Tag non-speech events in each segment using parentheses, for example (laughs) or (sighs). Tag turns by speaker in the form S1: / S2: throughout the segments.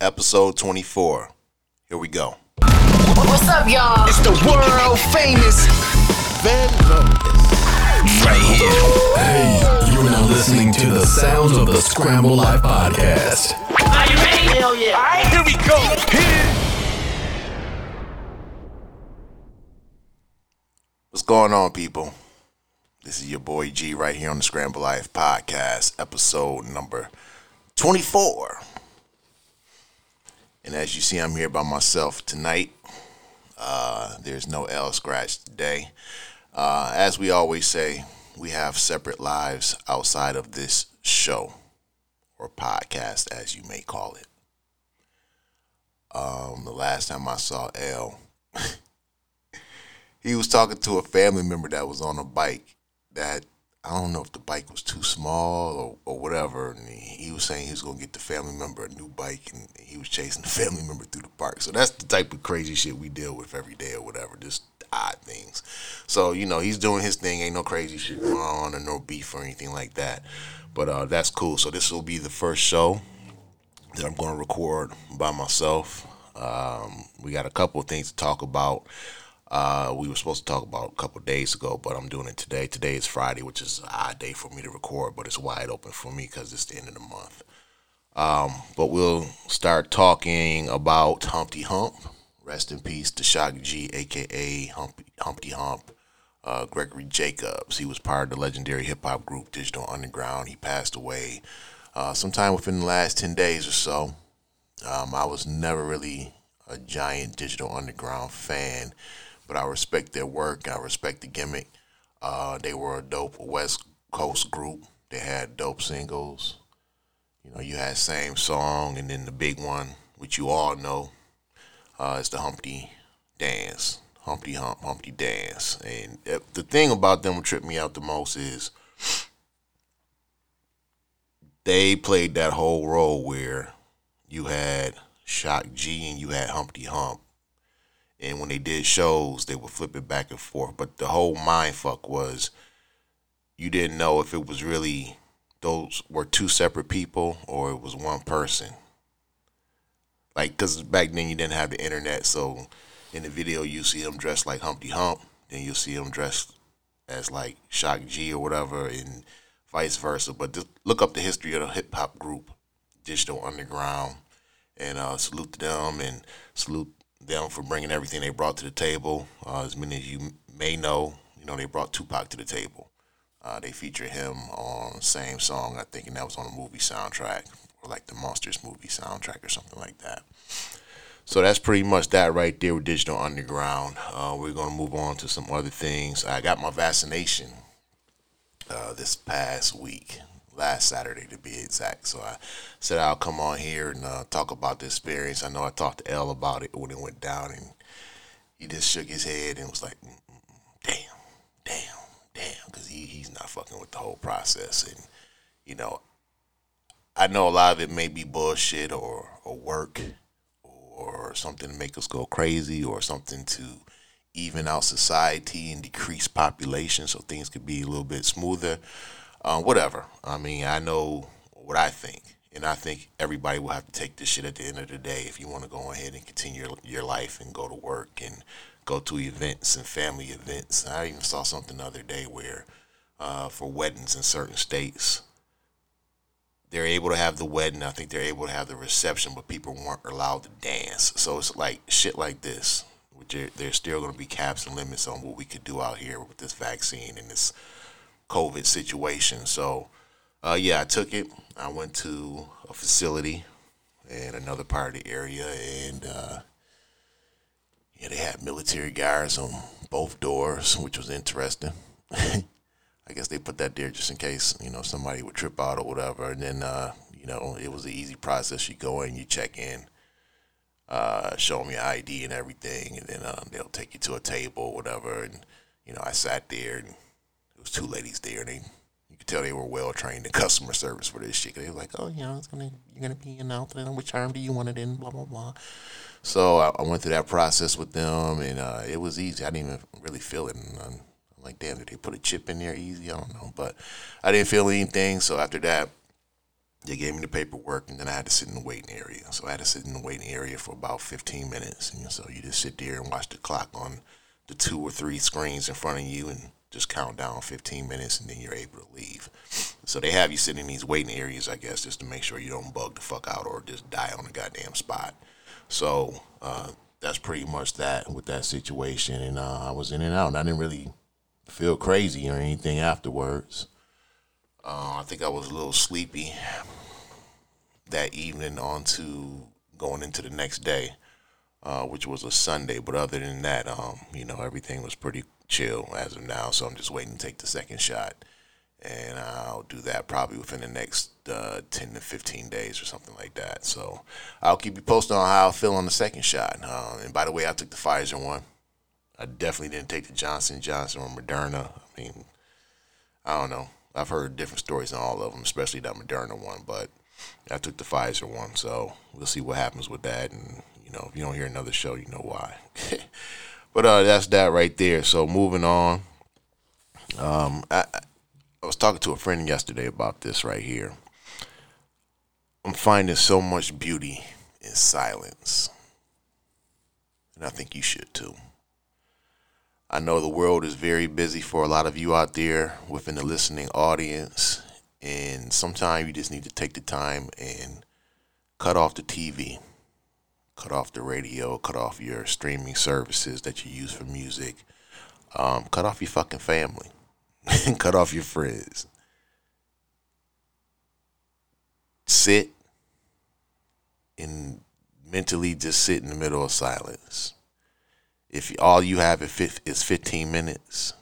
S1: episode 24. Here we go.
S2: What's up, y'all?
S3: It's the world famous
S1: Van Vogus.
S3: right here.
S4: Hey, you're now listening to the sounds of the Scramble Life podcast.
S2: Are you ready? Hell yeah. All right.
S3: Here we go.
S1: What's going on, people? This is your boy G right here on the Scramble Life podcast, episode number 24. And as you see, I'm here by myself tonight. Uh, there's no Al scratch today. Uh, as we always say, we have separate lives outside of this show or podcast, as you may call it. Um, the last time I saw Al, (laughs) he was talking to a family member that was on a bike that I don't know if the bike was too small or, or whatever. And he, he was saying he was going to get the family member a new bike and he was chasing the (laughs) family member through the park. So that's the type of crazy shit we deal with every day or whatever, just odd things. So, you know, he's doing his thing. Ain't no crazy shit going on or no beef or anything like that. But uh, that's cool. So this will be the first show that I'm going to record by myself. Um, we got a couple of things to talk about. Uh, we were supposed to talk about a couple days ago, but I'm doing it today. Today is Friday, which is an odd day for me to record, but it's wide open for me because it's the end of the month. Um, but we'll start talking about Humpty Hump. Rest in peace to Shock G, aka Humpty, Humpty Hump. Uh, Gregory Jacobs. He was part of the legendary hip hop group Digital Underground. He passed away uh, sometime within the last 10 days or so. Um, I was never really a giant Digital Underground fan, but I respect their work. I respect the gimmick. Uh, they were a dope West Coast group. They had dope singles. You know, you had same song, and then the big one, which you all know, uh, is the Humpty Dance. Humpty Hump, Humpty Dance. And uh, the thing about them that tripped me out the most is they played that whole role where you had Shock G and you had Humpty Hump. And when they did shows, they would flip it back and forth. But the whole mind fuck was you didn't know if it was really those were two separate people or it was one person. Like, because back then you didn't have the internet. So in the video, you see him dressed like Humpty Hump. Then you'll see him dressed as like Shock G or whatever, and vice versa. But just look up the history of the hip hop group, Digital Underground, and uh, salute to them and salute them for bringing everything they brought to the table. Uh, as many of you may know, you know they brought Tupac to the table. Uh, they featured him on same song, I think, and that was on a movie soundtrack, or like the Monsters movie soundtrack or something like that. So that's pretty much that right there with Digital Underground. Uh, we're going to move on to some other things. I got my vaccination uh, this past week, last Saturday to be exact. So I said I'll come on here and uh, talk about the experience. I know I talked to Al about it when it went down, and he just shook his head and was like, "Mm, mm, mm, damn, damn, damn, because he, he's not fucking with the whole process. And, you know, I know a lot of it may be bullshit or, or work or something to make us go crazy or something to even out society and decrease population so things could be a little bit smoother. Uh, whatever. I mean, I know what I think. And I think everybody will have to take this shit at the end of the day if you want to go ahead and continue your, your life and go to work and go to events and family events. I even saw something the other day where uh, for weddings in certain states, they're able to have the wedding. I think they're able to have the reception, but people weren't allowed to dance. So it's like shit like this. Which there, there's still going to be caps and limits on what we could do out here with this vaccine and this COVID situation. So, uh, yeah, I took it. I went to a facility in another part of the area, and uh, yeah, they had military guards on both doors, which was interesting. (laughs) I guess they put that there just in case you know somebody would trip out or whatever. And then uh, you know it was an easy process. You go in, you check in, uh, show them your ID and everything, and then uh, they'll take you to a table or whatever. And you know I sat there, and there was two ladies there, and they you could tell they were well trained in customer service for this shit. They were like, oh, you know, it's gonna you're gonna be out there. Which arm do you want it in? Blah blah blah. So I, I went through that process with them, and uh, it was easy. I didn't even really feel it. And, um, I'm like, damn, did they put a chip in there easy? I don't know, but I didn't feel anything. So after that, They gave me the paperwork, and then I had to sit in the waiting area. So I had to sit in the waiting area for about 15 minutes. And so you just sit there and watch the clock on the two or three screens in front of you and just count down 15 minutes, and then you're able to leave. So they have you sitting in these waiting areas, I guess, just to make sure you don't bug the fuck out or just die on the goddamn spot. So uh, that's pretty much that with that situation. And uh, I was in and out, and I didn't really feel crazy or anything afterwards. Uh, I think I was a little sleepy that evening on to going into the next day, uh, which was a Sunday. But other than that, um, you know, everything was pretty chill as of now. So I'm just waiting to take the second shot. And I'll do that probably within the next uh, 10 to 15 days or something like that. So I'll keep you posted on how I feel on the second shot. Uh, and by the way, I took the Pfizer one. I definitely didn't take the Johnson Johnson or Moderna. I mean, I don't know. I've heard different stories on all of them, especially that Moderna one. But I took the Pfizer one, so we'll see what happens with that. And you know, if you don't hear another show, you know why. (laughs) but uh, that's that right there. So moving on. Um, I, I was talking to a friend yesterday about this right here. I'm finding so much beauty in silence, and I think you should too. I know the world is very busy for a lot of you out there within the listening audience. And sometimes you just need to take the time and cut off the TV, cut off the radio, cut off your streaming services that you use for music, um, cut off your fucking family, (laughs) cut off your friends. Sit and mentally just sit in the middle of silence if all you have is 15 minutes,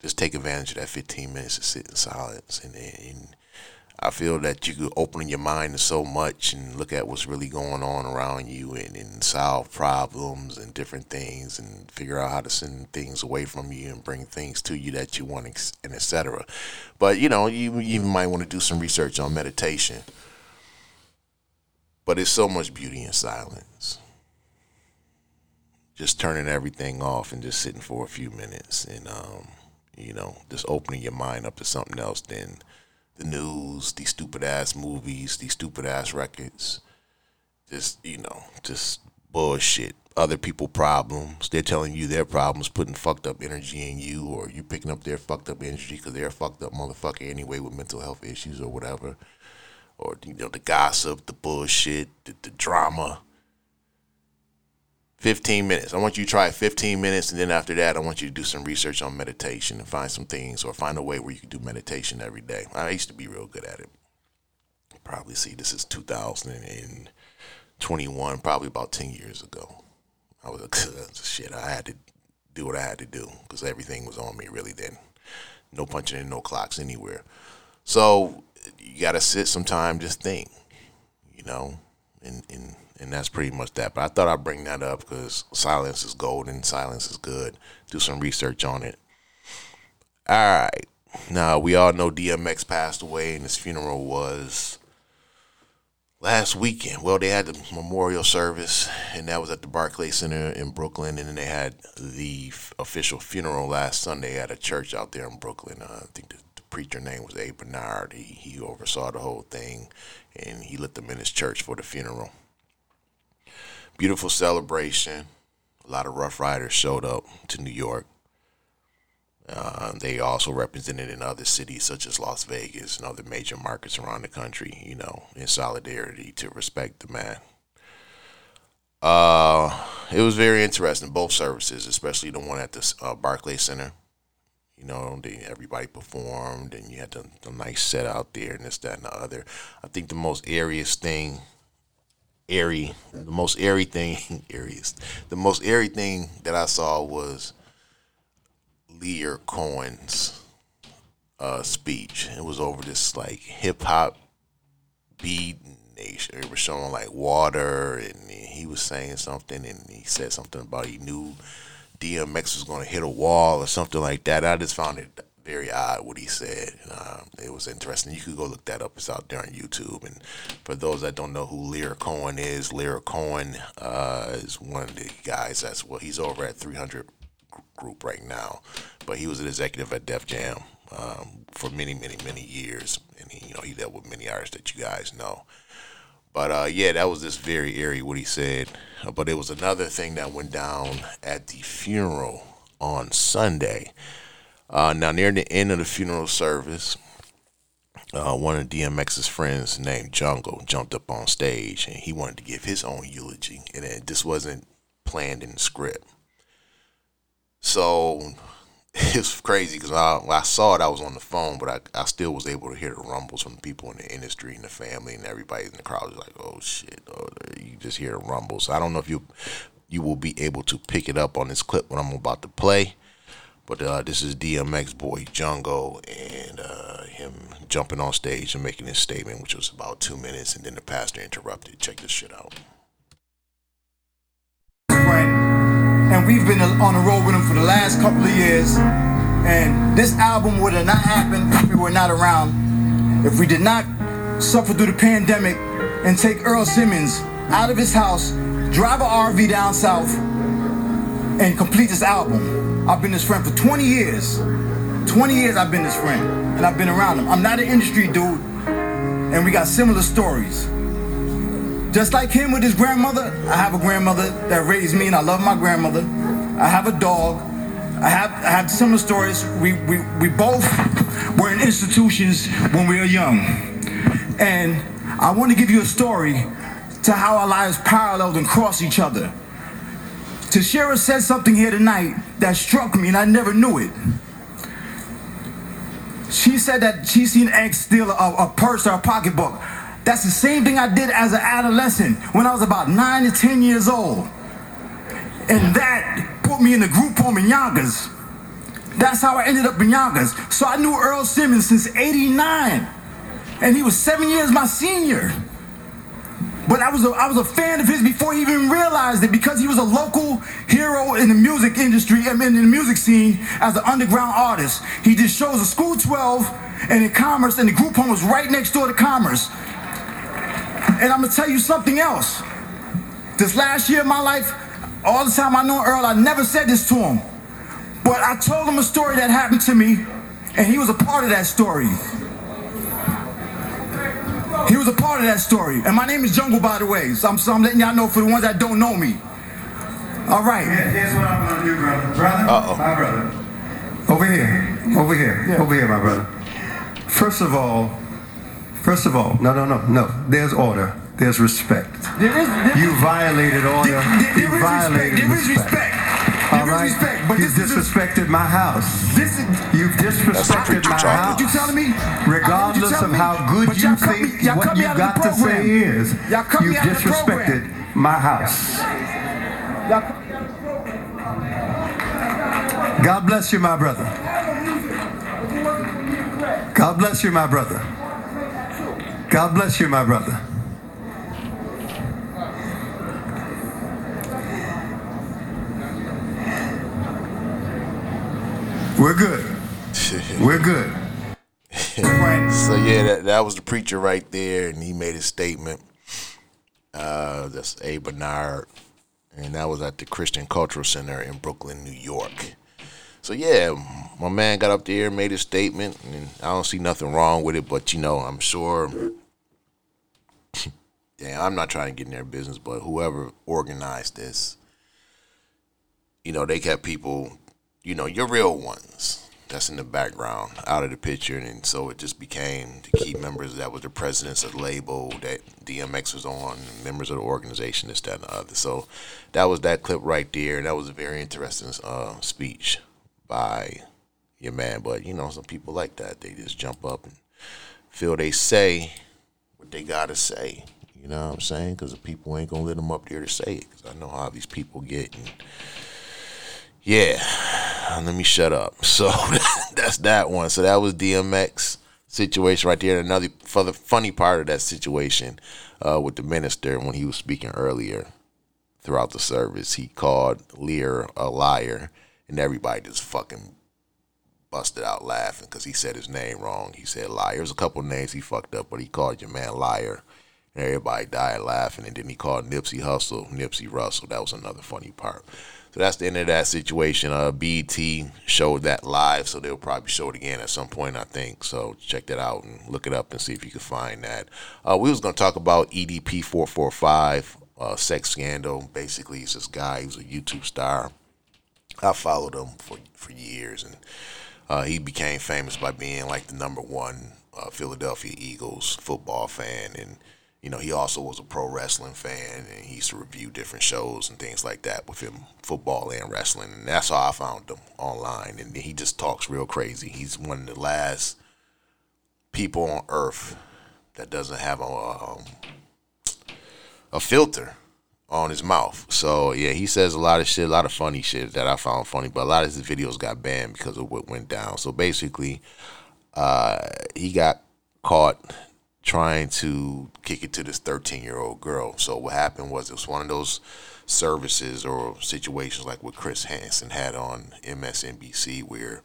S1: just take advantage of that 15 minutes to sit in silence. And, and I feel that you could open your mind to so much and look at what's really going on around you and, and solve problems and different things and figure out how to send things away from you and bring things to you that you want and etc. But you know, you, you might want to do some research on meditation. But there's so much beauty in silence just turning everything off and just sitting for a few minutes and um, you know just opening your mind up to something else than the news these stupid ass movies these stupid ass records. Just you know just bullshit. Other people problems. They're telling you their problems putting fucked up energy in you or you picking up their fucked up energy because they're a fucked up motherfucker anyway with mental health issues or whatever. Or you know the gossip the bullshit the, the drama 15 minutes. I want you to try 15 minutes, and then after that, I want you to do some research on meditation and find some things or find a way where you can do meditation every day. I used to be real good at it. Probably see this is 2021, probably about 10 years ago. I was a (laughs) shit. I had to do what I had to do because everything was on me really then. No punching in, no clocks anywhere. So you got to sit some time, just think, you know, and, and and that's pretty much that. But I thought I'd bring that up because silence is gold and silence is good. Do some research on it. All right. Now, we all know DMX passed away and his funeral was last weekend. Well, they had the memorial service, and that was at the Barclay Center in Brooklyn. And then they had the official funeral last Sunday at a church out there in Brooklyn. Uh, I think the preacher name was Abe Bernard. He, he oversaw the whole thing, and he lit them in his church for the funeral beautiful celebration. A lot of Rough Riders showed up to New York. Uh, they also represented in other cities such as Las Vegas and other major markets around the country, you know, in solidarity to respect the man. Uh, it was very interesting, both services, especially the one at the uh, Barclay Center. You know, they, everybody performed and you had the, the nice set out there and this, that, and the other. I think the most airiest thing airy, the most airy thing, (laughs) airiest, the most airy thing that I saw was Lyor Cohen's uh, speech. It was over this like hip hop beat. Nation. It was showing like water, and he was saying something, and he said something about he knew DMX was going to hit a wall or something like that. I just found it very odd what he said. Um, it was interesting. You could go look that up. It's out there on YouTube. And for those that don't know who Lyor Cohen is, Lyor Cohen uh, is one of the guys that's well, he's over at 300 Group right now, but he was an executive at Def Jam um, for many, many, many years, and he, you know he dealt with many artists that you guys know. But uh, yeah, that was just very eerie what he said. Uh, But it was another thing that went down at the funeral on Sunday. Uh, now, near the end of the funeral service, uh, one of DMX's friends named Jungle jumped up on stage and he wanted to give his own eulogy, and it, this wasn't planned in the script. So (laughs) it was crazy because I, when I saw it, I was on the phone, but I, I still was able to hear the rumbles from the people in the industry and the family and everybody in the crowd was like, "Oh shit!" Oh, you just hear rumbles. I don't know if you you will be able to pick it up on this clip when I'm about to play. But uh, this is DMX boy Jungle and uh, him jumping on stage and making his statement, which was about two minutes, and then the pastor interrupted. Check this shit out.
S5: And we've been on the road with him for the last couple of years. And this album would have not happened if we were not around. If we did not suffer through the pandemic and take Earl Simmons out of his house, drive a RV down south, and complete this album. I've been his friend for 20 years. 20 years I've been his friend, and I've been around him. I'm not an industry dude, and we got similar stories. Just like him with his grandmother, I have a grandmother that raised me, and I love my grandmother. I have a dog. I have I have similar stories. We we, we both were in institutions when we were young, and I want to give you a story to how our lives paralleled and cross each other. Tashera said something here tonight that struck me, and I never knew it. She said that she seen X steal a, a purse or a pocketbook. That's the same thing I did as an adolescent when I was about nine to ten years old. And that put me in the group home in Yonkers. That's how I ended up in Yonkers. So I knew Earl Simmons since 89. And he was seven years my senior. But I was a, I was a fan of his before he even realized it because he was a local hero in the music industry, mean in the music scene as an underground artist. He did shows at School 12 and in Commerce, and the group home was right next door to Commerce. And I'm gonna tell you something else. This last year of my life, all the time I know Earl, I never said this to him. But I told him a story that happened to me, and he was a part of that story. He was a part of that story. And my name is Jungle, by the way. So I'm, so I'm letting y'all know for the ones that don't know me. All right.
S6: Here's what I'm gonna do, brother. Brother,
S1: Uh-oh.
S6: my brother. Over here. Over here. Over here, my brother. First of all, first of all, no, no, no, no. There's order. There's respect.
S5: There is, there,
S6: You violated order.
S5: there- there-
S6: you
S5: there is
S6: violated
S5: respect. There is respect.
S6: All
S5: There is
S6: right.
S5: respect. But
S6: you
S5: this is
S6: disrespected my house.
S5: This is.
S6: You've disrespected my
S1: talking.
S6: house.
S5: What you telling me?
S6: Regardless
S5: What
S6: of
S5: telling
S6: how good
S5: But
S6: you think
S5: me- y'all
S6: what you
S5: out of the
S6: got to say is,
S5: Y'all cut me
S6: you've
S5: out of the program.
S6: disrespected my house.
S5: Y'all cut me out of the program.
S6: God bless you, my brother. God bless you, my brother. God bless you, my brother. We're good. (laughs) We're good.
S1: So yeah, that, that was the preacher right there, and he made a statement. Uh, that's A. Bernard, and that was at the Christian Cultural Center in Brooklyn, New York. So yeah, my man got up there, made a statement, and I don't see nothing wrong with it. But you know, I'm sure. Yeah, I'm not trying to get in their business, but whoever organized this, you know, they kept people, you know, your real ones that's in the background out of the picture, and so it just became the key members that was the presidents of the label that DMX was on, members of the organization, this, that, and the other. So that was that clip right there, and that was a very interesting uh, speech by your man. But you know, some people like that; they just jump up and feel they say what they gotta say. You know what I'm saying? Because the people ain't gonna let them up there to say it. Because I know how these people get. And yeah, (sighs) let me shut up. (laughs) So (laughs) that's that one. So that was DMX situation right there. Another for the funny part of that situation uh, with the minister when he was speaking earlier throughout the service, he called Lyor a liar, and everybody just fucking busted out laughing because he said his name wrong. He said liar. There's a couple names he fucked up, but he called your man liar. And everybody died laughing. And then he called Nipsey Hussle Nipsey Russell. That was another funny part. So that's the end of that situation. Uh, BET showed that live, so they'll probably show it again at some point, I think. So check that out and look it up and see if you can find that. Uh, we was gonna talk about EDP four four five uh, sex scandal. Basically, he's this guy. He was a YouTube star. I followed him for for years, and uh, he became famous by being like the number one uh, Philadelphia Eagles football fan, and you know he also was a pro wrestling fan, and he used to review different shows and things like that with him, football and wrestling, and that's how I found him online. And he just talks real crazy. He's one of the last people on earth that doesn't have a um, a filter on his mouth. So yeah, he says a lot of shit, a lot of funny shit that I found funny, but a lot of his videos got banned because of what went down. So basically, uh, he got caught trying to kick it to this 13 year old girl. So what happened was it was one of those services or situations like what Chris Hansen had on MSNBC where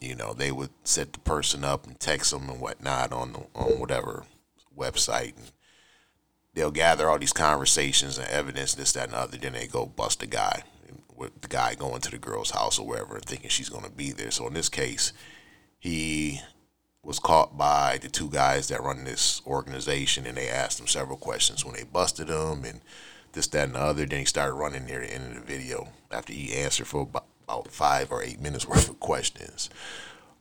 S1: you know they would set the person up and text them and whatnot on the, on whatever website. And they'll gather all these conversations and evidence this that and the other. Then they go bust the guy with the guy going to the girl's house or wherever thinking she's going to be there. So in this case he was caught by the two guys that run this organization and they asked him several questions when they busted him and this, that, and the other. Then he started running near the end of the video after he answered for about, five or eight minutes (laughs) worth of questions.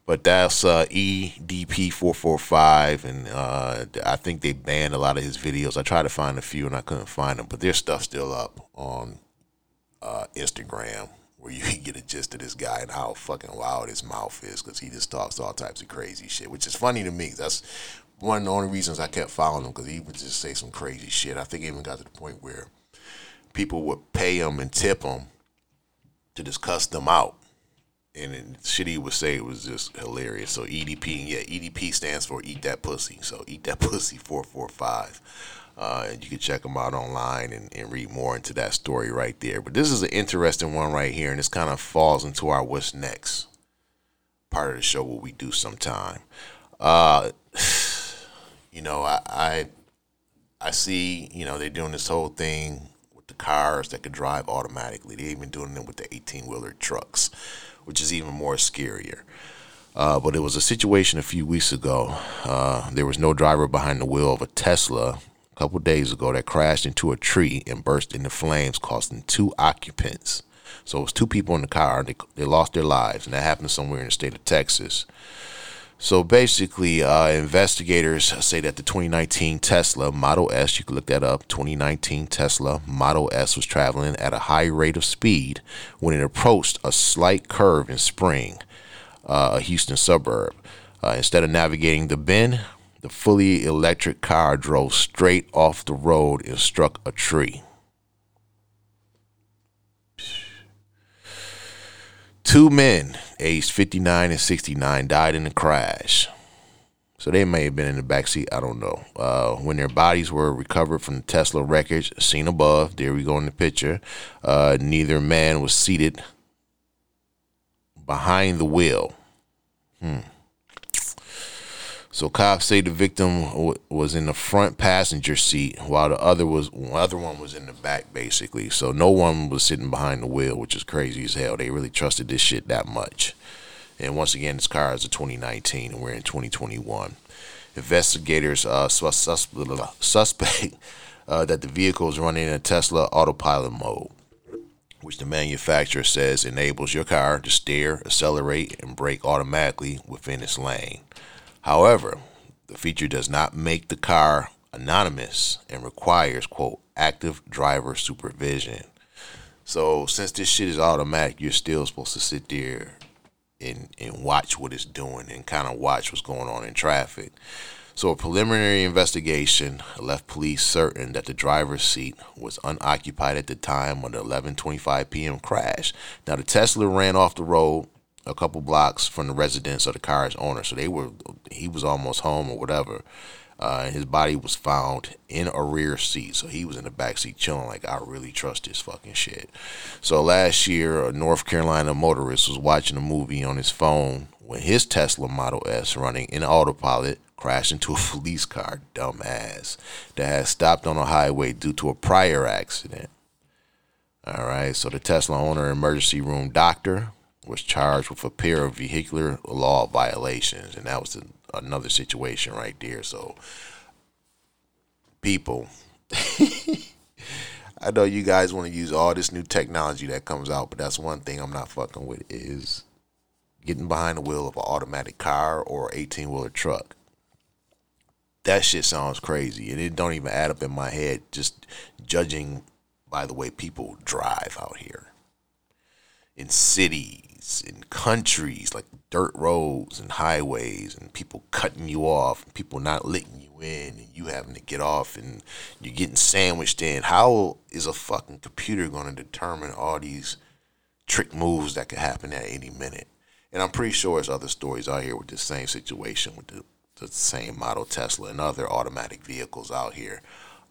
S1: But that's uh, EDP445, and uh, I think they banned a lot of his videos. I tried to find a few and I couldn't find them, but their stuff's still up on uh, Instagram where you (laughs) can get a gist of this guy and how fucking wild his mouth is because he just talks all types of crazy shit, which is funny to me. That's one of the only reasons I kept following him because he would just say some crazy shit. I think it even got to the point where people would pay him and tip him to just cuss them out. And then shit he would say was just hilarious. So EDP, yeah, EDP stands for Eat That Pussy. So Eat That (laughs) Pussy 445. Uh, and you can check them out online and, and read more into that story right there. But this is an interesting one right here, and this kind of falls into our what's next part of the show, what we do sometime. Uh, (sighs) you know, I, I I see, you know, they're doing this whole thing with the cars that could drive automatically. They're even doing it with the 18 wheeler trucks, which is even more scarier. Uh, but it was a situation a few weeks ago. Uh, there was no driver behind the wheel of a Tesla couple days ago that crashed into a tree and burst into flames, costing two occupants. So it was two people in the car. They, they lost their lives, and that happened somewhere in the state of Texas. So basically, uh, investigators say that the 2019 Tesla Model S, you can look that up, 2019 Tesla Model S was traveling at a high rate of speed when it approached a slight curve in Spring, uh, a Houston suburb. Uh, instead of navigating the bend, the fully electric car drove straight off the road and struck a tree. Two men, aged 59 and 69, died in the crash. So they may have been in the backseat. I don't know. Uh, when their bodies were recovered from the Tesla wreckage, seen above, there we go in the picture. Uh, neither man was seated behind the wheel. Hmm. So cops say the victim w- was in the front passenger seat while the other was other one was in the back basically. So no one was sitting behind the wheel, which is crazy as hell. They really trusted this shit that much. And once again, this car is a 2019 and we're in 2021. Investigators uh, sus- sus- suspect (laughs) uh, that the vehicle is running in a Tesla autopilot mode, which the manufacturer says enables your car to steer, accelerate, and brake automatically within its lane. However, the feature does not make the car anonymous and requires, quote, active driver supervision. So since this shit is automatic, you're still supposed to sit there and, and watch what it's doing and kind of watch what's going on in traffic. So a preliminary investigation left police certain that the driver's seat was unoccupied at the time of the 11:25 p.m. crash. Now the Tesla ran off the road a couple blocks from the residence of the car's owner. So they were he was almost home or whatever. Uh, and his body was found in a rear seat, so he was in the back seat chilling. Like I really trust this fucking shit. So last year, a North Carolina motorist was watching a movie on his phone when his Tesla Model S, running in autopilot, crashed into a (laughs) police car. Dumbass that had stopped on a highway due to a prior accident. All right, so the Tesla owner emergency room doctor was charged with a pair of vehicular law violations, and that was another situation right there. So, people, (laughs) I know you guys want to use all this new technology that comes out, but that's one thing I'm not fucking with is getting behind the wheel of an automatic car or 18 wheeler truck. That shit sounds crazy, and it don't even add up in my head. Just judging by the way people drive out here in cities, in countries, like dirt roads and highways, and people cutting you off, and people not letting you in, and you having to get off, and you're getting sandwiched in. How is a fucking computer going to determine all these trick moves that could happen at any minute? And I'm pretty sure there's other stories out here with the same situation with the, the same model Tesla and other automatic vehicles out here.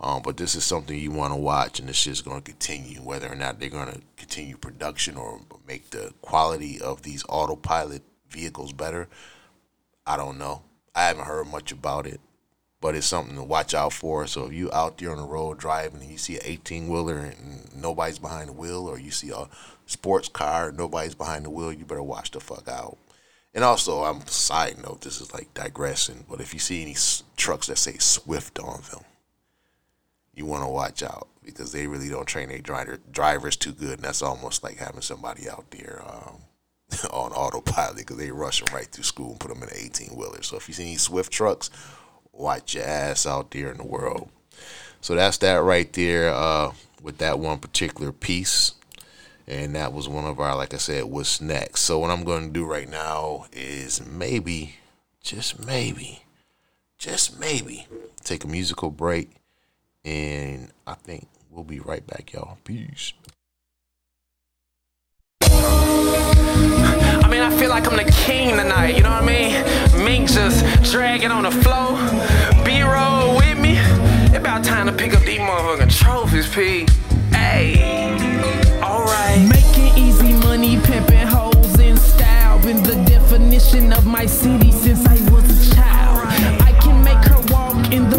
S1: Um, but this is something you want to watch, and this shit's going to continue. Whether or not they're going to continue production or make the quality of these autopilot vehicles better, I don't know. I haven't heard much about it, but it's something to watch out for. So if you out there on the road driving and you see an 18 wheeler and nobody's behind the wheel, or you see a sports car nobody's behind the wheel, you better watch the fuck out. And also, I'm side note. This is like digressing, but if you see any trucks that say Swift on them you want to watch out because they really don't train their driver, drivers too good, and that's almost like having somebody out there um, (laughs) on autopilot because they rush them right through school and put them in an 18 wheeler. So if you see any Swift trucks, watch your ass out there in the world. So that's that right there uh, with that one particular piece. And that was one of our, like I said, what's next. So what I'm going to do right now is maybe, just maybe, just maybe, take a musical break and I think we'll be right back, y'all. Peace.
S7: I mean, I feel like I'm the king tonight, you know what I mean? Mink just dragging on the floor. B-roll with me. It about time to pick up these motherfucking trophies, P. Hey, alright.
S8: Making easy money, pimping hoes in style. Been the definition of my city since I was a child. I can make her walk in the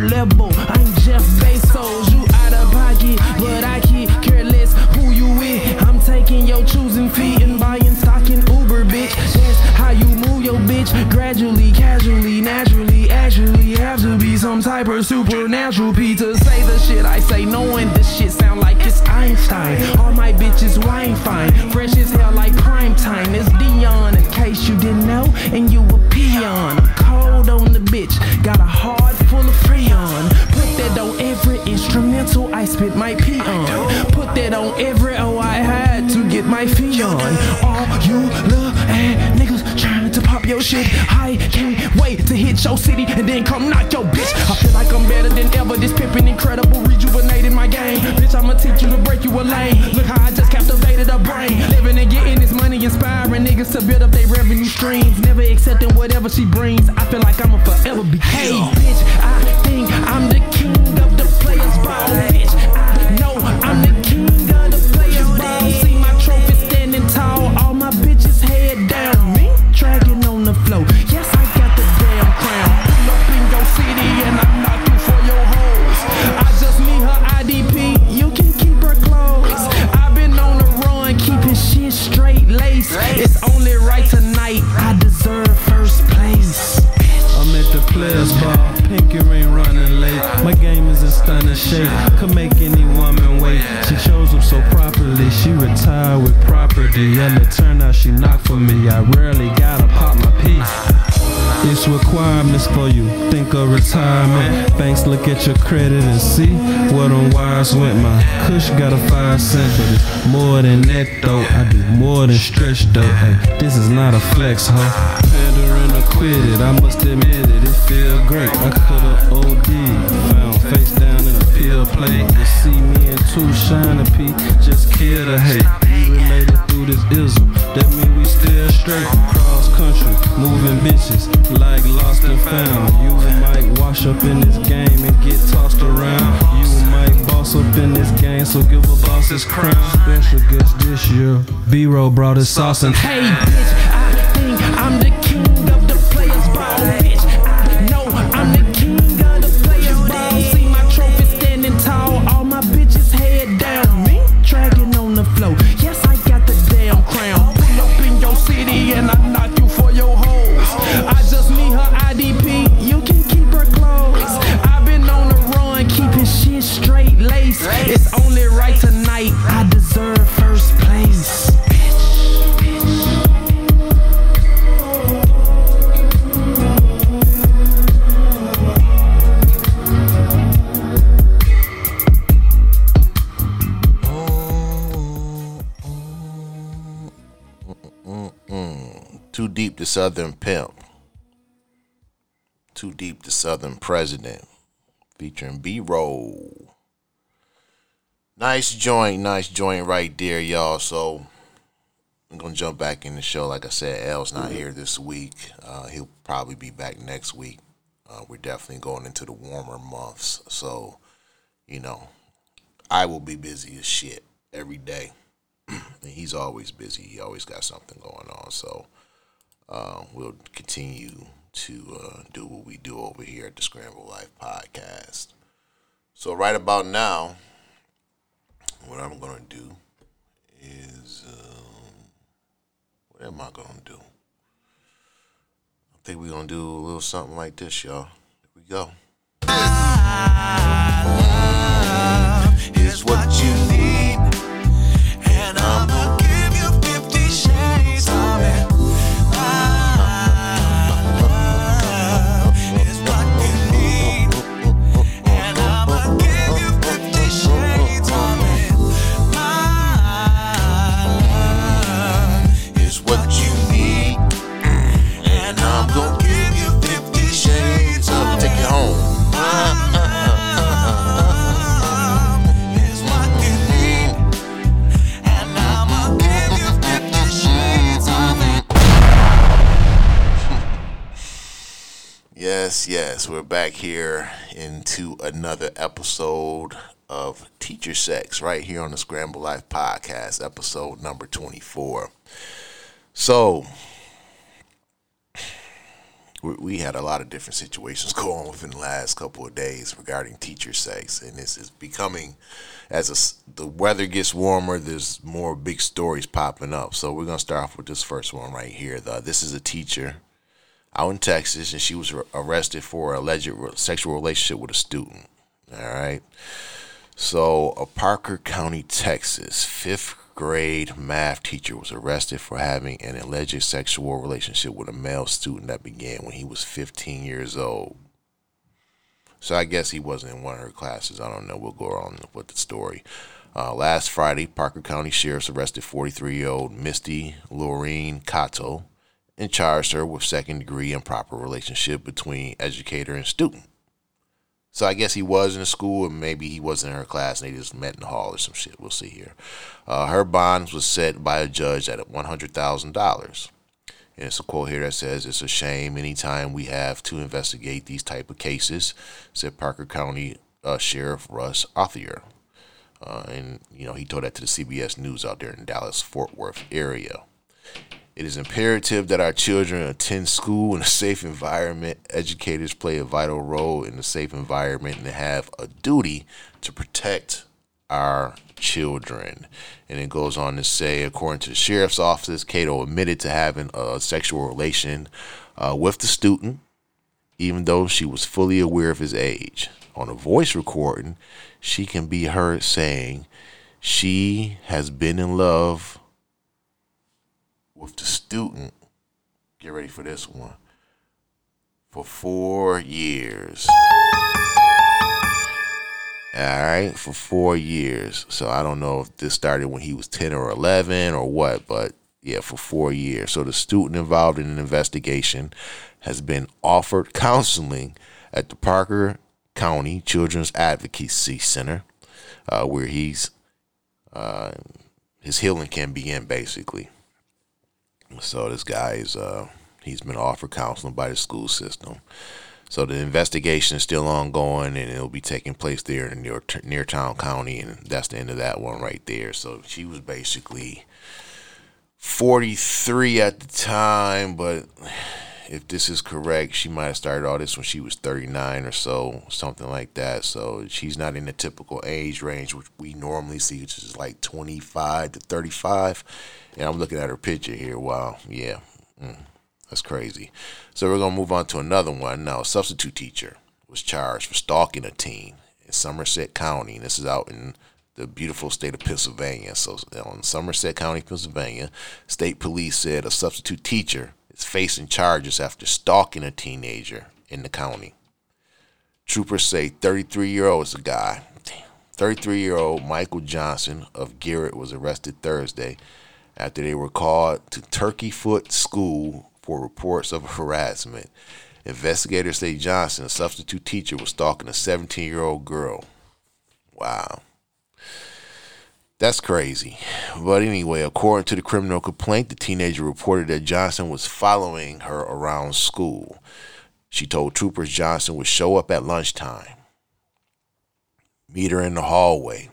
S8: level. I'm Jeff Bezos. You out of pocket, but I keep careless who you with. I'm taking your choosing fee and buying stock in Uber, bitch. That's how you move your bitch gradually, casually, naturally, actually have to be some type of supernatural P to say the shit I say, knowing this shit sound like it's Einstein. All my bitches wine fine, fresh as hell like prime time. It's Dion, in case you didn't know, and you a peon. I'm cold on the bitch, got a heart full of freon. Put that on every instrumental I spit my pee on. Put that on every O I had to get my fee on. All you little ass niggas trying to pop your shit. Hit your city and then come knock your bitch. I feel like I'm better than ever. This pimpin' incredible, rejuvenating my game. Bitch, I'ma teach you to break you a lane. Look how I just captivated a brain. Living and getting this money, inspiring niggas to build up their revenue streams. Never accepting whatever she brings. I feel like I'ma forever be king. Hey, bitch, I think I'm the king of the players ball.
S9: Of retirement. Banks look at your credit and see what on wires went. My kush got a five cent, but it's more than that though. I do more than stretch though. Hey, this is not a flex, ho. Better and acquitted, I must admit it, it feel great. I could've OD, found face down in a pill plate. To see me and two shine P, just kill the hate. We related this ism, that mean we still straight. Cross country, moving bitches like lost and found. You might wash up in this game and get tossed around. You might boss up in this game, so give a boss his crown. Special guest this year, B-Roll brought his sauce and
S8: Hey, bitch, 2Deep the
S1: Southern President. Featuring B Roll. Nice joint, nice joint right there, y'all. So I'm gonna jump back in the show. Like I said, Al's not here this week. Uh, he'll probably be back next week. Uh, we're definitely going into the warmer months, so you know, I will be busy as shit every day. (clears throat) and he's always busy. He always got something going on. So uh, we'll continue to uh, do what we do over here at the Scramble Life Podcast. So right about now, what I'm gonna do is um, what am I gonna do? I think we're gonna do a little something like this, y'all. Here we go. Is what you need, Yes, we're back here into another episode of Teacher Sex right here on the Scramble Life Podcast, episode number 24. So, we, had a lot of different situations (laughs) go on within the last couple of days regarding teacher sex, and this is becoming as a the weather gets warmer. There's more big stories popping up. So we're gonna start off with this first one right here. The, this is a teacher out in Texas, and she was arrested for alleged sexual relationship with a student. All right. So, a Parker County, Texas, fifth grade math teacher was arrested for having an alleged sexual relationship with a male student that began when he was 15 years old. So, I guess he wasn't in one of her classes. I don't know. We'll go on with the story. Uh, last Friday, Parker County sheriffs arrested 43 year old Misty Lorene Cato and charged her with second degree improper relationship between educator and student. So I guess he was in school and maybe he wasn't in her class and they just met in the hall or some shit. We'll see here. Uh, her bonds was set by a judge at $100,000. And it's a quote here that says, It's a shame anytime we have to investigate these type of cases, said Parker County uh, Sheriff Russ Authier. Uh, and, you know, he told that to the CBS News out there in Dallas, Fort Worth area. It is imperative that our children attend school in a safe environment. Educators play a vital role in a safe environment and have a duty to protect our children. And it goes on to say, according to the sheriff's office, Cato admitted to having a sexual relation uh, with the student, even though she was fully aware of his age. On a voice recording, she can be heard saying she has been in love with the student, get ready for this one, for four years. All right, for four years. So I don't know if this started when he was 10 or 11 or what, but yeah, for four years. So the student involved in an investigation has been offered counseling at the Parker County Children's Advocacy Center, uh, where he's uh, his healing can begin basically. So this guy is uh, he's been offered counseling by the school system. So the investigation is still ongoing, and it'll be taking place there in near near town county, and that's the end of that one right there. So she was basically 43 at the time, but if this is correct, she might have started all this when she was 39 or so, something like that. So she's not in the typical age range which we normally see, which is like 25 to 35. And I'm looking at her picture here. Wow, yeah, mm, that's crazy. So we're gonna move on to another one now. A substitute teacher was charged for stalking a teen in Somerset County. And this is out in the beautiful state of Pennsylvania. So in Somerset County, Pennsylvania, state police said a substitute teacher is facing charges after stalking a teenager in the county. Troopers say 33 year old is a guy. 33 year old Michael Johnson of Garrett was arrested Thursday after they were called to Turkey Foot School for reports of harassment. Investigators say Johnson, a substitute teacher, was stalking a 17 year old girl. Wow. That's crazy. But anyway, according to the criminal complaint, the teenager reported that Johnson was following her around school. She told troopers Johnson would show up at lunchtime, meet her in the hallway,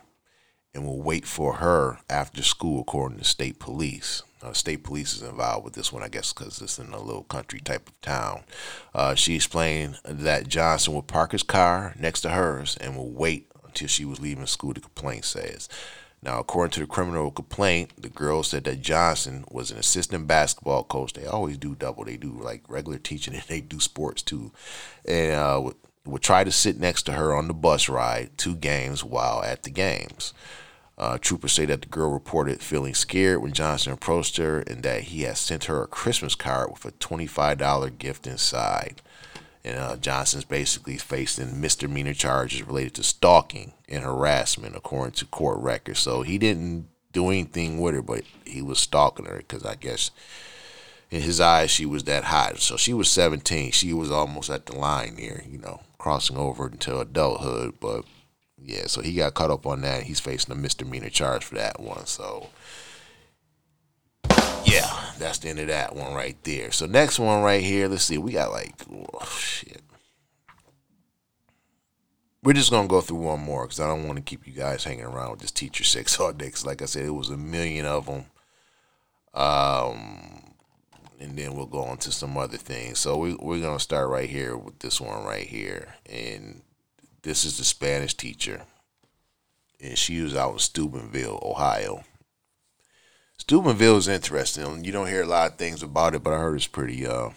S1: and will wait for her after school, according to state police. Uh, state police is involved with this one, I guess, because it's in a little country type of town. Uh, she explained that Johnson would park his car next to hers and will wait until she was leaving school, the complaint says. Now, according to the criminal complaint, the girl said that Johnson was an assistant basketball coach. They always do double. They do like regular teaching and they do sports too. And uh, would, would try to sit next to her on the bus ride to games while at the games. Uh, troopers say that the girl reported feeling scared when Johnson approached her and that he had sent her a Christmas card with a $25 gift inside. And uh, Johnson's basically facing misdemeanor charges related to stalking and harassment, according to court records. So he didn't do anything with her, but he was stalking her because I guess in his eyes she was that hot. So she was 17. She was almost at the line there, you know, crossing over into adulthood. But yeah, so he got caught up on that. He's facing a misdemeanor charge for that one. So yeah, that's the end of that one right there. So next one right here, let's see. We got like oh, shit. We're just gonna go through one more because I don't want to keep you guys hanging around with this teacher six all day. Cause like I said, it was a million of them. Um, and then we'll go on to some other things. So we we're gonna start right here with this one right here, and this is the Spanish teacher, and she was out in Steubenville, Ohio. Steubenville is interesting. You don't hear a lot of things about it, but I heard it's pretty uh,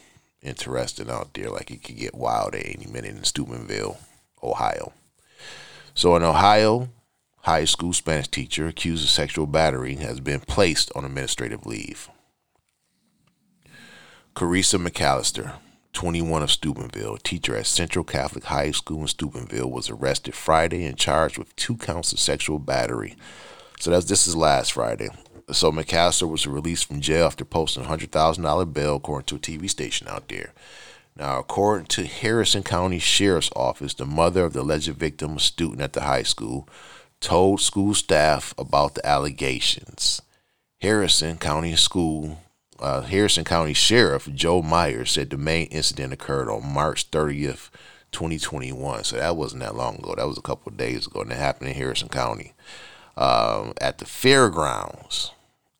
S1: interesting out there. Like it could get wild at any minute in Steubenville, Ohio. So, an Ohio high school Spanish teacher accused of sexual battery has been placed on administrative leave. Carissa McAllister, 21 of Steubenville, a teacher at Central Catholic High School in Steubenville, was arrested Friday and charged with two counts of sexual battery. So that's this is last Friday. So McAllister was released from jail after posting a hundred thousand dollar bail, according to a TV station out there. Now, according to Harrison County Sheriff's Office, the mother of the alleged victim, a student at the high school, told school staff about the allegations. Harrison County School, uh, Harrison County Sheriff Joe Myers said the main incident occurred on March 30th, 2021. So that wasn't that long ago. That was a couple of days ago, and it happened in Harrison County um, at the fairgrounds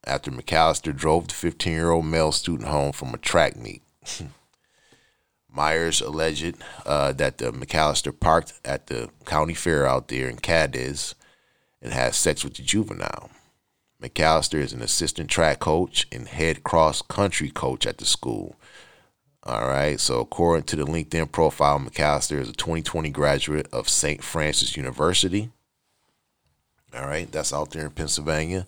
S1: after McAllister drove the 15 year old male student home from a track meet. (laughs) Myers alleged uh, that the McAllister parked at the county fair out there in Cadiz and had sex with the juvenile. McAllister is an assistant track coach and head cross country coach at the school. All right, so according to the LinkedIn profile, McAllister is a 2020 graduate of St. Francis University. All right, that's out there in Pennsylvania,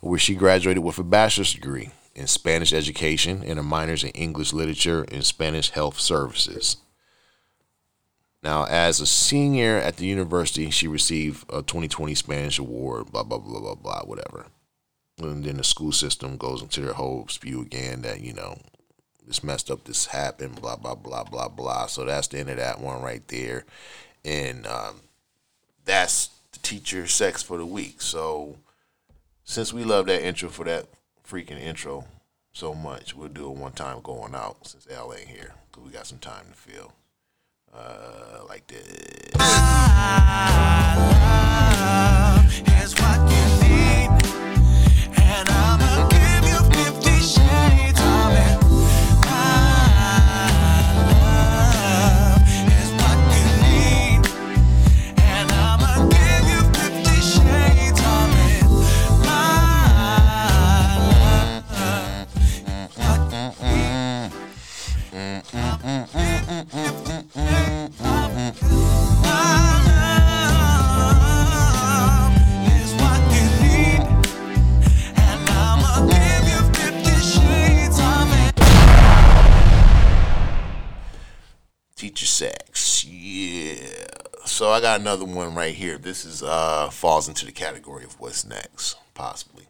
S1: where she graduated with a bachelor's degree in Spanish education and a minors in English literature and Spanish health services. Now, as a senior at the university, she received a 2020 Spanish award, blah, blah, blah, blah, blah, whatever. And then the school system goes into their whole spew again that, you know, this messed up, this happened, blah, blah, blah, blah, blah. So that's the end of that one right there. And um, that's teacher sex for the week. So since we love that intro for that freaking intro so much, we'll do it one time going out since L ain't here because we got some time to fill. Uh, like this. So I got another one right here. This is uh falls into the category of what's next, possibly.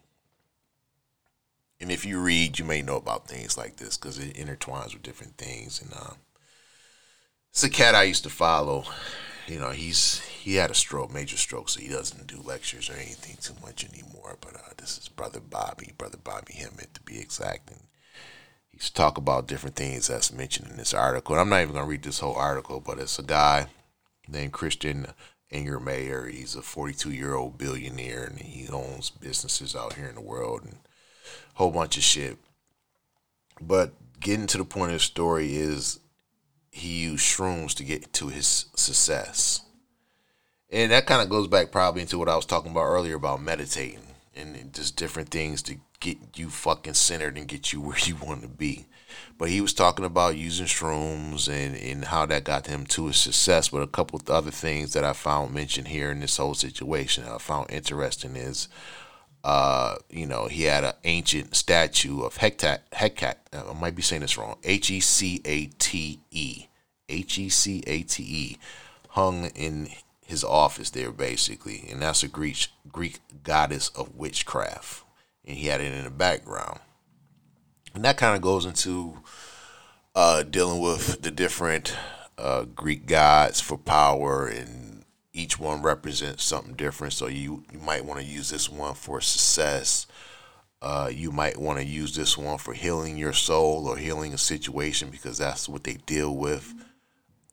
S1: And if you read, you may know about things like this because it intertwines with different things. And um, it's a cat I used to follow. You know, he's he had a stroke, major stroke, so he doesn't do lectures or anything too much anymore. But uh, this is Brother Bobby, Brother Bobby Hemmitt to be exact. And he talk about different things that's mentioned in this article. And I'm not even to read this whole article, but it's a guy named Christian Angermayer. He's a 42 year old billionaire and he owns businesses out here in the world and a whole bunch of shit. But getting to the point of the story is he used shrooms to get to his success. And that kind of goes back probably into what I was talking about earlier about meditating and just different things to get you fucking centered and get you (laughs) where you want to be. But he was talking about using shrooms and, and how that got him to his success. But a couple of other things that I found mentioned here in this whole situation I found interesting is, uh, you know, he had an ancient statue of Hecate. Hecate. I might be saying this wrong. H E C A T E. H E C A T E. Hung in his office there, basically. And that's a Greek, Greek goddess of witchcraft. And he had it in the background. And that kind of goes into uh, dealing with the different uh, Greek gods for power, and each one represents something different. So you, you might want to use this one for success. Uh, you might want to use this one for healing your soul or healing a situation because that's what they deal with.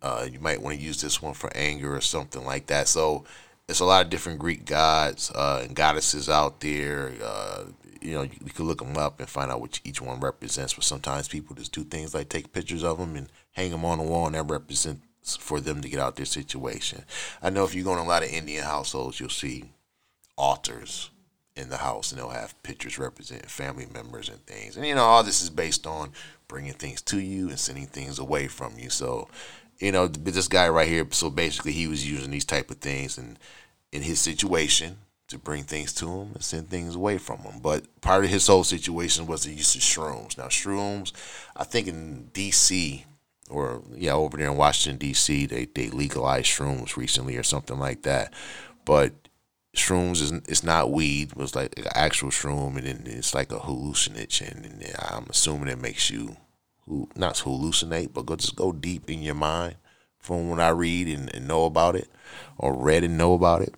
S1: Uh, you might want to use this one for anger or something like that. So there's a lot of different Greek gods uh, and goddesses out there. You know, you, you can look them up and find out what each one represents. But sometimes people just do things like take pictures of them and hang them on the wall, and that represents for them to get out their situation. I know if you go in a lot of Indian households, you'll see altars in the house, and they'll have pictures representing family members and things. And you know, all this is based on bringing things to you and sending things away from you. So, you know, this guy right here. So basically, he was using these type of things, and in his situation to bring things to him and send things away from him. But part of his whole situation was the use of shrooms. Now, shrooms, I think in D.C. or yeah, over there in Washington D.C., they they legalized shrooms recently or something like that. But shrooms is it's not weed. It was like an actual shroom, and then it's like a hallucinogen, and I'm assuming it makes you not hallucinate, but go just go deep in your mind from what I read and, and know about it, or read and know about it.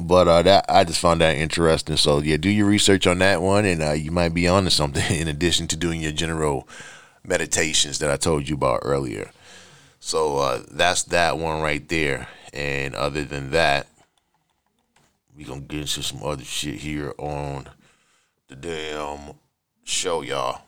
S1: But uh, that I just found that interesting. So yeah, do your research on that one, and uh, you might be onto something. (laughs) In addition to doing your general meditations that I told you about earlier. So uh, that's that one right there. And other than that, we gonna get into some other shit here on the damn show, y'all.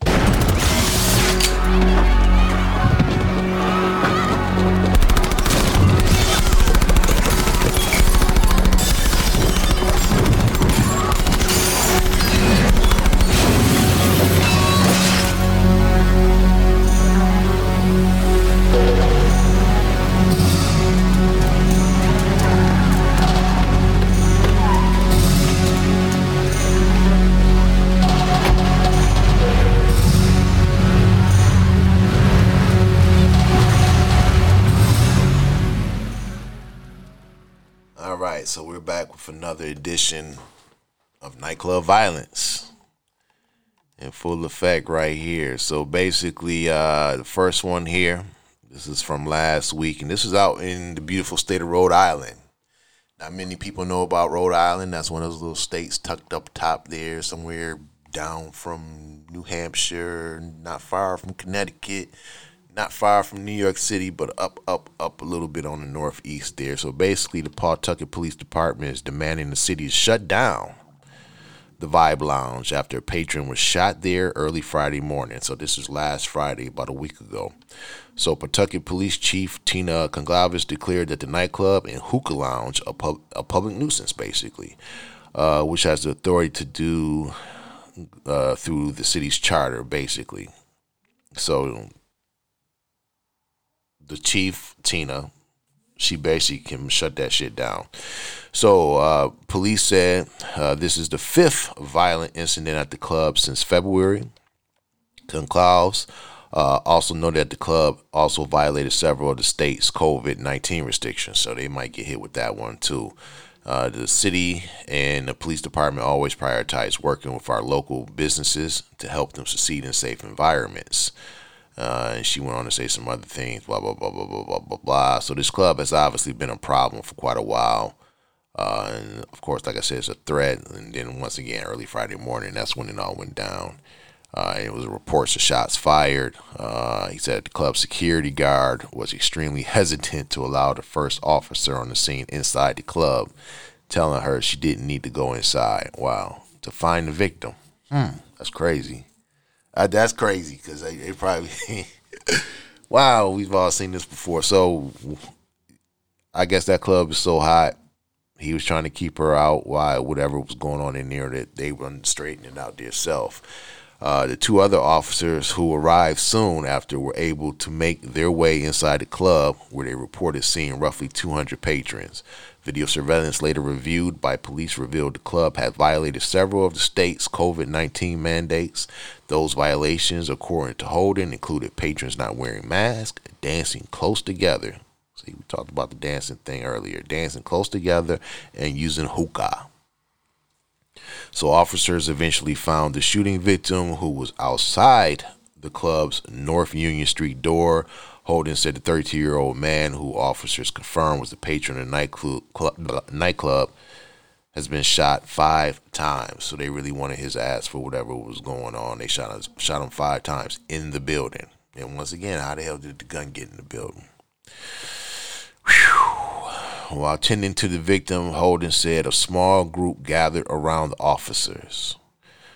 S1: Back with another edition of Nightclub Violence in full effect right here. So basically, uh, the first one here, this is from last week, and this is out in the beautiful state of Rhode Island. Not many people know about Rhode Island. That's one of those little states tucked up top there, somewhere down from New Hampshire, not far from Connecticut, not far from New York City, but up, up, up a little bit on the northeast there. So basically, the Pawtucket Police Department is demanding the city shut down the Vibe Lounge after a patron was shot there early Friday morning. So this was last Friday, about a week ago. So Pawtucket Police Chief Tina Goncalves declared that the nightclub and hookah lounge a, pub, a public nuisance, basically, uh, which has the authority to do uh, through the city's charter, basically. So the chief Tina, she basically can shut that shit down. So uh, police said uh, this is the fifth violent incident at the club since February. Goncalves uh, also noted that the club also violated several of the state's COVID 19 restrictions, so they might get hit with that one too. Uh, the city and the police department always prioritize working with our local businesses to help them succeed in safe environments. Uh, and she went on to say some other things, blah, blah, blah, blah, blah, blah, blah, blah. So this club has obviously been a problem for quite a while. Uh, and of course, like I said, it's a threat. And then once again, early Friday morning, that's when it all went down. Uh, it was reports of shots fired. Uh, he said the club security guard was extremely (laughs) hesitant to allow the first officer on the scene inside the club, telling her she didn't need to go inside. Wow. To find the victim. Hmm. That's crazy. Uh, that's crazy because they, they probably. (laughs) wow, we've all seen this before. So I guess that club is so hot. He was trying to keep her out while whatever was going on in there that they weren't straightening out themselves. Uh, the two other officers who arrived soon after were able to make their way inside the club where they reported seeing roughly 200 patrons. Video surveillance later reviewed by police revealed the club had violated several of the state's COVID 19 mandates. Those violations, according to Holden, included patrons not wearing masks, dancing close together. See, we talked about the dancing thing earlier dancing close together and using hookah. So officers eventually found the shooting victim who was outside the club's North Union Street door. Holden said the 32 year old man, who officers confirmed was the patron of the nightclub, club, nightclub, has been shot five times. So they really wanted his ass for whatever was going on. They shot, shot him five times in the building. And once again, how the hell did the gun get in the building? Whew. While tending to the victim, Holden said a small group gathered around the officers.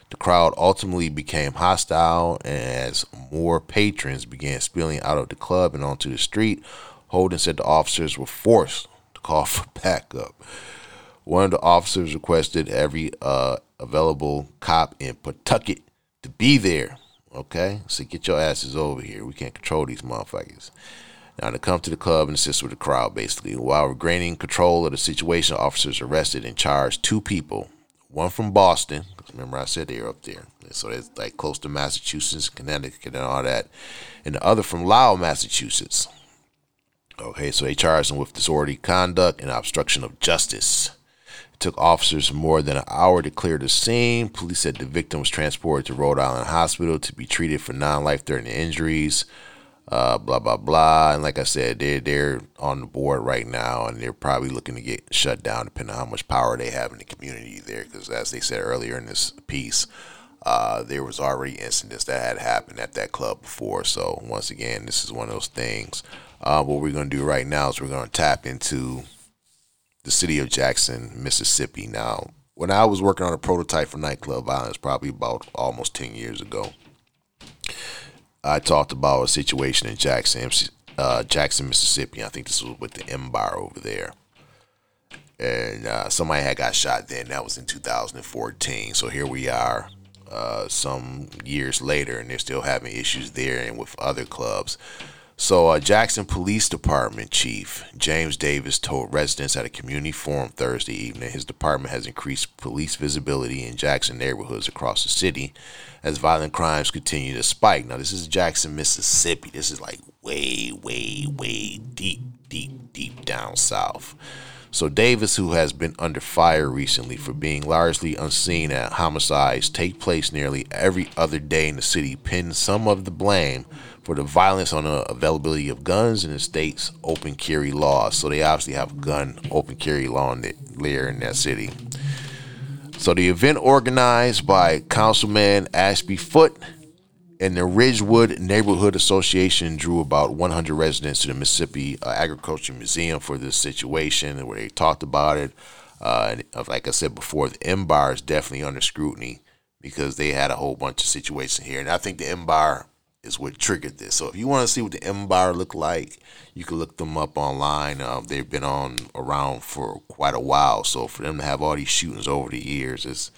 S1: The crowd ultimately became hostile, and as more patrons began spilling out of the club and onto the street, Holden said the officers were forced to call for (laughs) backup. One of the officers requested every uh, available cop in Pawtucket to be there. Okay, so get your asses over here. We can't control these motherfuckers. Now to come to the club and assist with the crowd, basically. While regaining control of the situation, officers arrested and charged two people. One from Boston, 'cause remember I said they were up there, so it's like close to Massachusetts, Connecticut, and all that, and the other from Lowell, Massachusetts. Okay, so they charged them with disorderly conduct and obstruction of justice. It took officers more than an hour to clear the scene. Police said the victim was transported to Rhode Island Hospital to be treated for non-life-threatening injuries uh, blah blah blah. And like I said, they're they're on the board right now, and they're probably looking to get shut down, depending on how much power they have in the community there. Because as they said earlier in this piece, uh, there was already incidents that had happened at that club before. So once again, this is one of those things. Uh, what we're to do right now is we're to tap into the city of Jackson, Mississippi. Now, when I was working on a prototype for nightclub violence, probably about almost ten years ago. I talked about a situation in Jackson, uh, Jackson, Mississippi. I think this was with the M Bar over there, and uh, somebody had got shot then. That was in 2014. So here we are, uh, some years later, and they're still having issues there and with other clubs. So, uh, Jackson Police Department Chief James Davis told residents at a community forum Thursday evening his department has increased police visibility in Jackson neighborhoods across the city as violent crimes continue to spike. Now, this is Jackson, Mississippi. This is like way, way, way deep, deep, deep down south. So Davis, who has been under fire recently for being largely unseen at homicides take place nearly every other day in the city, pinned some of the blame for the violence on the availability of guns in the state's open carry laws. So they obviously have gun open carry law in there in that city. So the event organized by Councilman Ashby Foote and the Ridgewood Neighborhood Association drew about 100 residents to the Mississippi uh, Agriculture Museum for this situation, where they talked about it. Uh, and uh, like I said before, the bar is definitely under scrutiny because they had a whole bunch of situations here, and I think the bar is what triggered this. So if you want to see what the M bar look like, you can look them up online. Um, they've been on around for quite a while. So for them to have all these shootings over the years, it's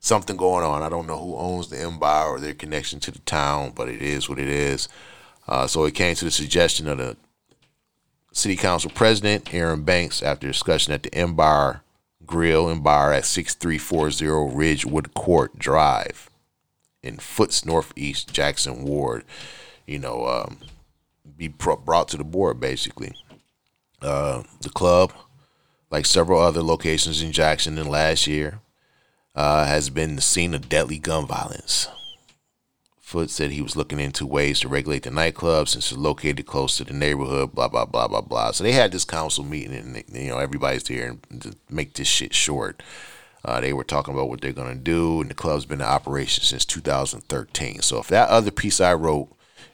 S1: something going on. I don't know who owns the bar or their connection to the town, but it is what it is. Uh, so it came to the suggestion of the city council president, Aaron Banks, after discussion at the bar grill and bar at 6340 Ridgewood Court Drive in Foots Northeast Jackson Ward, you know, um, be brought to the board basically. Uh, the club, like several other locations in Jackson in last year, uh, has been the scene of deadly gun violence. Foote said he was looking into ways to regulate the nightclub since it's located close to the neighborhood, blah, blah, blah, blah, blah. So they had this council meeting and, you know, everybody's there and to make this shit short. Uh, they were talking about what they're going to do, and the club's been in operation since 2013. So if that other piece I wrote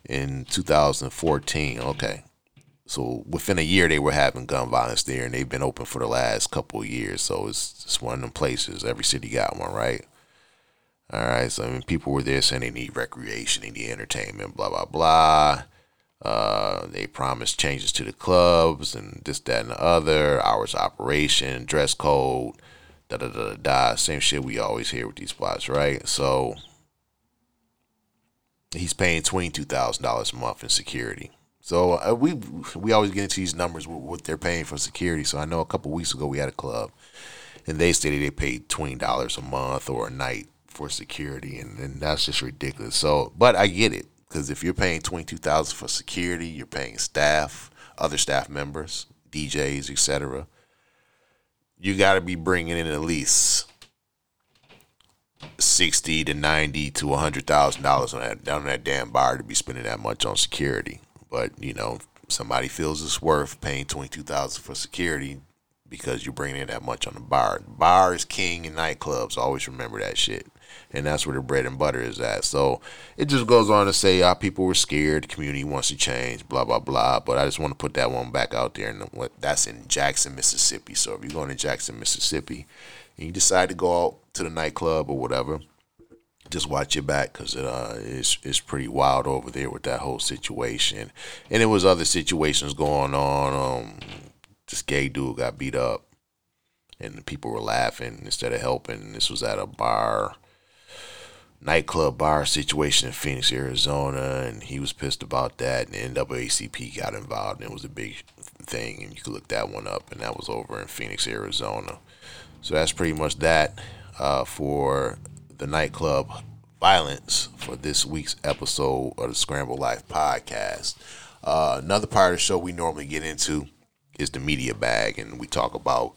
S1: in 2014, okay. So within a year, they were having gun violence there, and they've been open for the last couple of years. So it's it's one of them places. Every city got one, right? All right. So I mean, people were there saying they need recreation, they need entertainment, blah blah blah. Uh, they promised changes to the clubs and this, that, and the other. Hours of operation, dress code, da da da da. Same shit we always hear with these spots, right? So he's paying twenty two thousand dollars a month in security. So uh, we we always get into these numbers with what they're paying for security. So I know a couple weeks ago we had a club, and they stated they paid twenty dollars a month or a night for security, and, and that's just ridiculous. So, but I get it because if you're paying twenty two thousand for security, you're paying staff, other staff members, DJs, etc. You got to be bringing in at least sixty to ninety to a hundred thousand dollars on that on that damn bar to be spending that much on security. But you know, somebody feels it's worth paying twenty two thousand for security because you're bringing in that much on the bar. Bar is king in nightclubs. Always remember that shit. And that's where the bread and butter is at. So it just goes on to say uh, people were scared, the community wants to change, blah blah blah. But I just want to put that one back out there, and that's in Jackson, Mississippi. So if you're going to Jackson, Mississippi, and you decide to go out to the nightclub or whatever, just watch your back because it uh it's it's pretty wild over there with that whole situation. And there was other situations going on. Um, this gay dude got beat up, and the people were laughing instead of helping. This was at a bar, nightclub bar situation in Phoenix, Arizona, and he was pissed about that. And the NAACP got involved, and it was a big thing. And you could look that one up, and that was over in Phoenix, Arizona. So that's pretty much that uh, for the nightclub violence for this week's episode of the Scramble Life podcast. Uh, another part of the show we normally get into is the media bag, and we talk about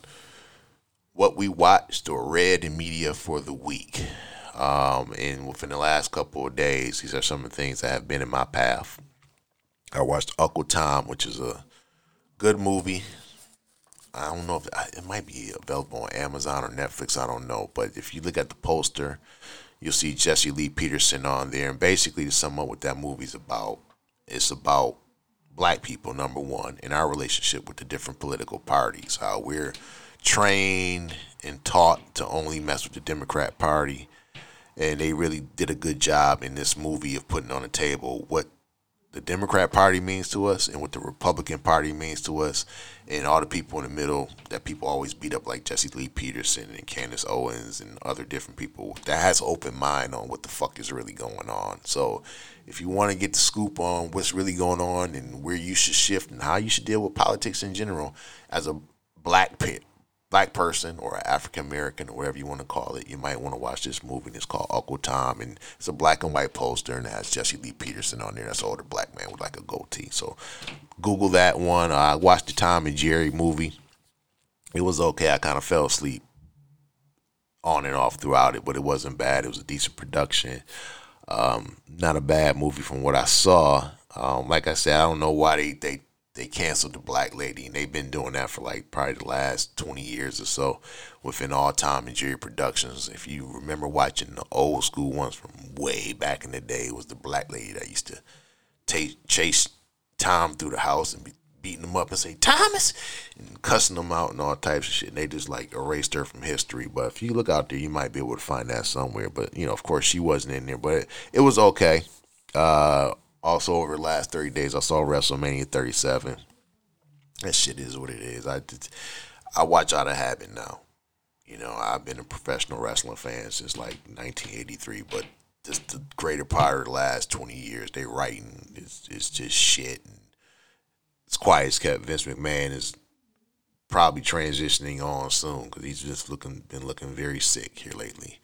S1: what we watched or read in media for the week. Um, and within the last couple of days, these are some of the things that have been in my path. I watched Uncle Tom, which is a good movie. I don't know if it might be available on Amazon or Netflix. I don't know, but if you look at the poster, you'll see Jesse Lee Peterson on there. And basically, to sum up what that movie's about, it's about black people, number one, in our relationship with the different political parties. How we're trained and taught to only mess with the Democrat Party. And they really did a good job in this movie of putting on the table what the Democrat Party means to us and what the Republican Party means to us, and all the people in the middle that people always beat up, like Jesse Lee Peterson and Candace Owens and other different people that has open mind on what the fuck is really going on. So, if you want to get the scoop on what's really going on and where you should shift and how you should deal with politics in general, as a black pit, black person or African American or whatever you want to call it, you might want to watch this movie. It's called Uncle Tom, and it's a black and white poster, and it has Jesse Lee Peterson on there. That's an older black man with like a goatee. So Google that one. I watched the Tom and Jerry movie. it was okay. I kind of fell asleep on and off throughout it, but it wasn't bad. It was a decent production. Um, not a bad movie from what I saw. Um, like I said, I don't know why they they they canceled the Black Lady, and they've been doing that for like probably the last twenty years or so within all Tom and Jerry Productions. If you remember watching the old school ones from way back in the day, it was the Black Lady that used to ta chase Tom through the house and be beating him up and say Thomas and cussing him out and all types of shit. And they just like erased her from history. But if you look out there, you might be able to find that somewhere. But you know, of course, she wasn't in there, but it, it was okay. Uh, also, over the last thirty days, I saw WrestleMania 37. That shit is what it is. I I watch out of habit now. You know, I've been a professional wrestling fan since like 1983, but just the greater part of the last 20 years, they writing is is just shit. And it's quiet as kept. Vince McMahon is probably transitioning on soon because he's just looking been looking very sick here lately,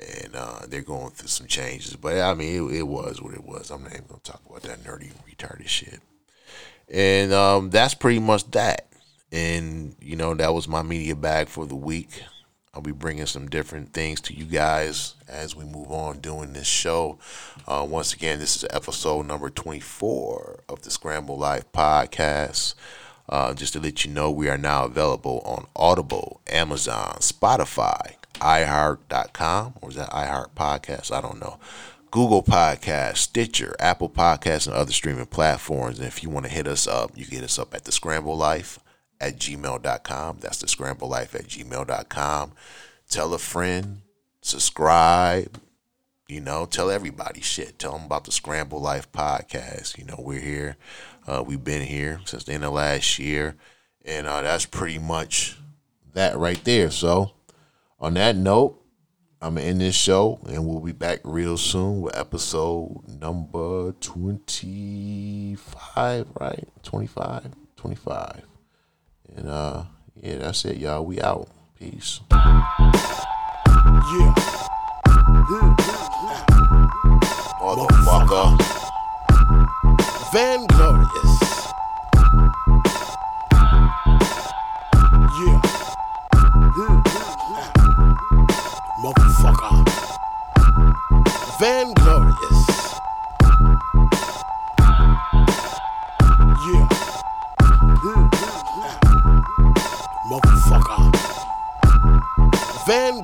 S1: and uh, they're going through some changes. But I mean, it, it was what it was. I'm not even gonna talk about that nerdy retarded shit. And um, that's pretty much that. And you know, that was my media bag for the week. I'll be bringing some different things to you guys as we move on doing this show. Uh, once again, this is episode number 24 of the Scramble Life podcast. Uh, just to let you know, we are now available on Audible, Amazon, Spotify, iHeart.com, or is that iHeart Podcast? I don't know. Google Podcast, Stitcher, Apple Podcasts, and other streaming platforms. And if you want to hit us up, you can hit us up at the Scramble Life at gmail.com. That's the Scramble Life at gmail.com. Tell a friend, subscribe, you know, tell everybody shit. Tell them about the Scramble Life podcast. You know, we're here. Uh, we've been here since the end of last year. And uh, that's pretty much that right there. So, on that note, I'm end this show and we'll be back real soon with episode number 25, right? 25? 25. And uh, yeah, that's it, y'all. We out. Peace.
S10: Yeah.
S1: Motherfucker.
S10: Van Motherfucker. Van Glorious. Yeah. Mm-hmm. Motherfucker. Van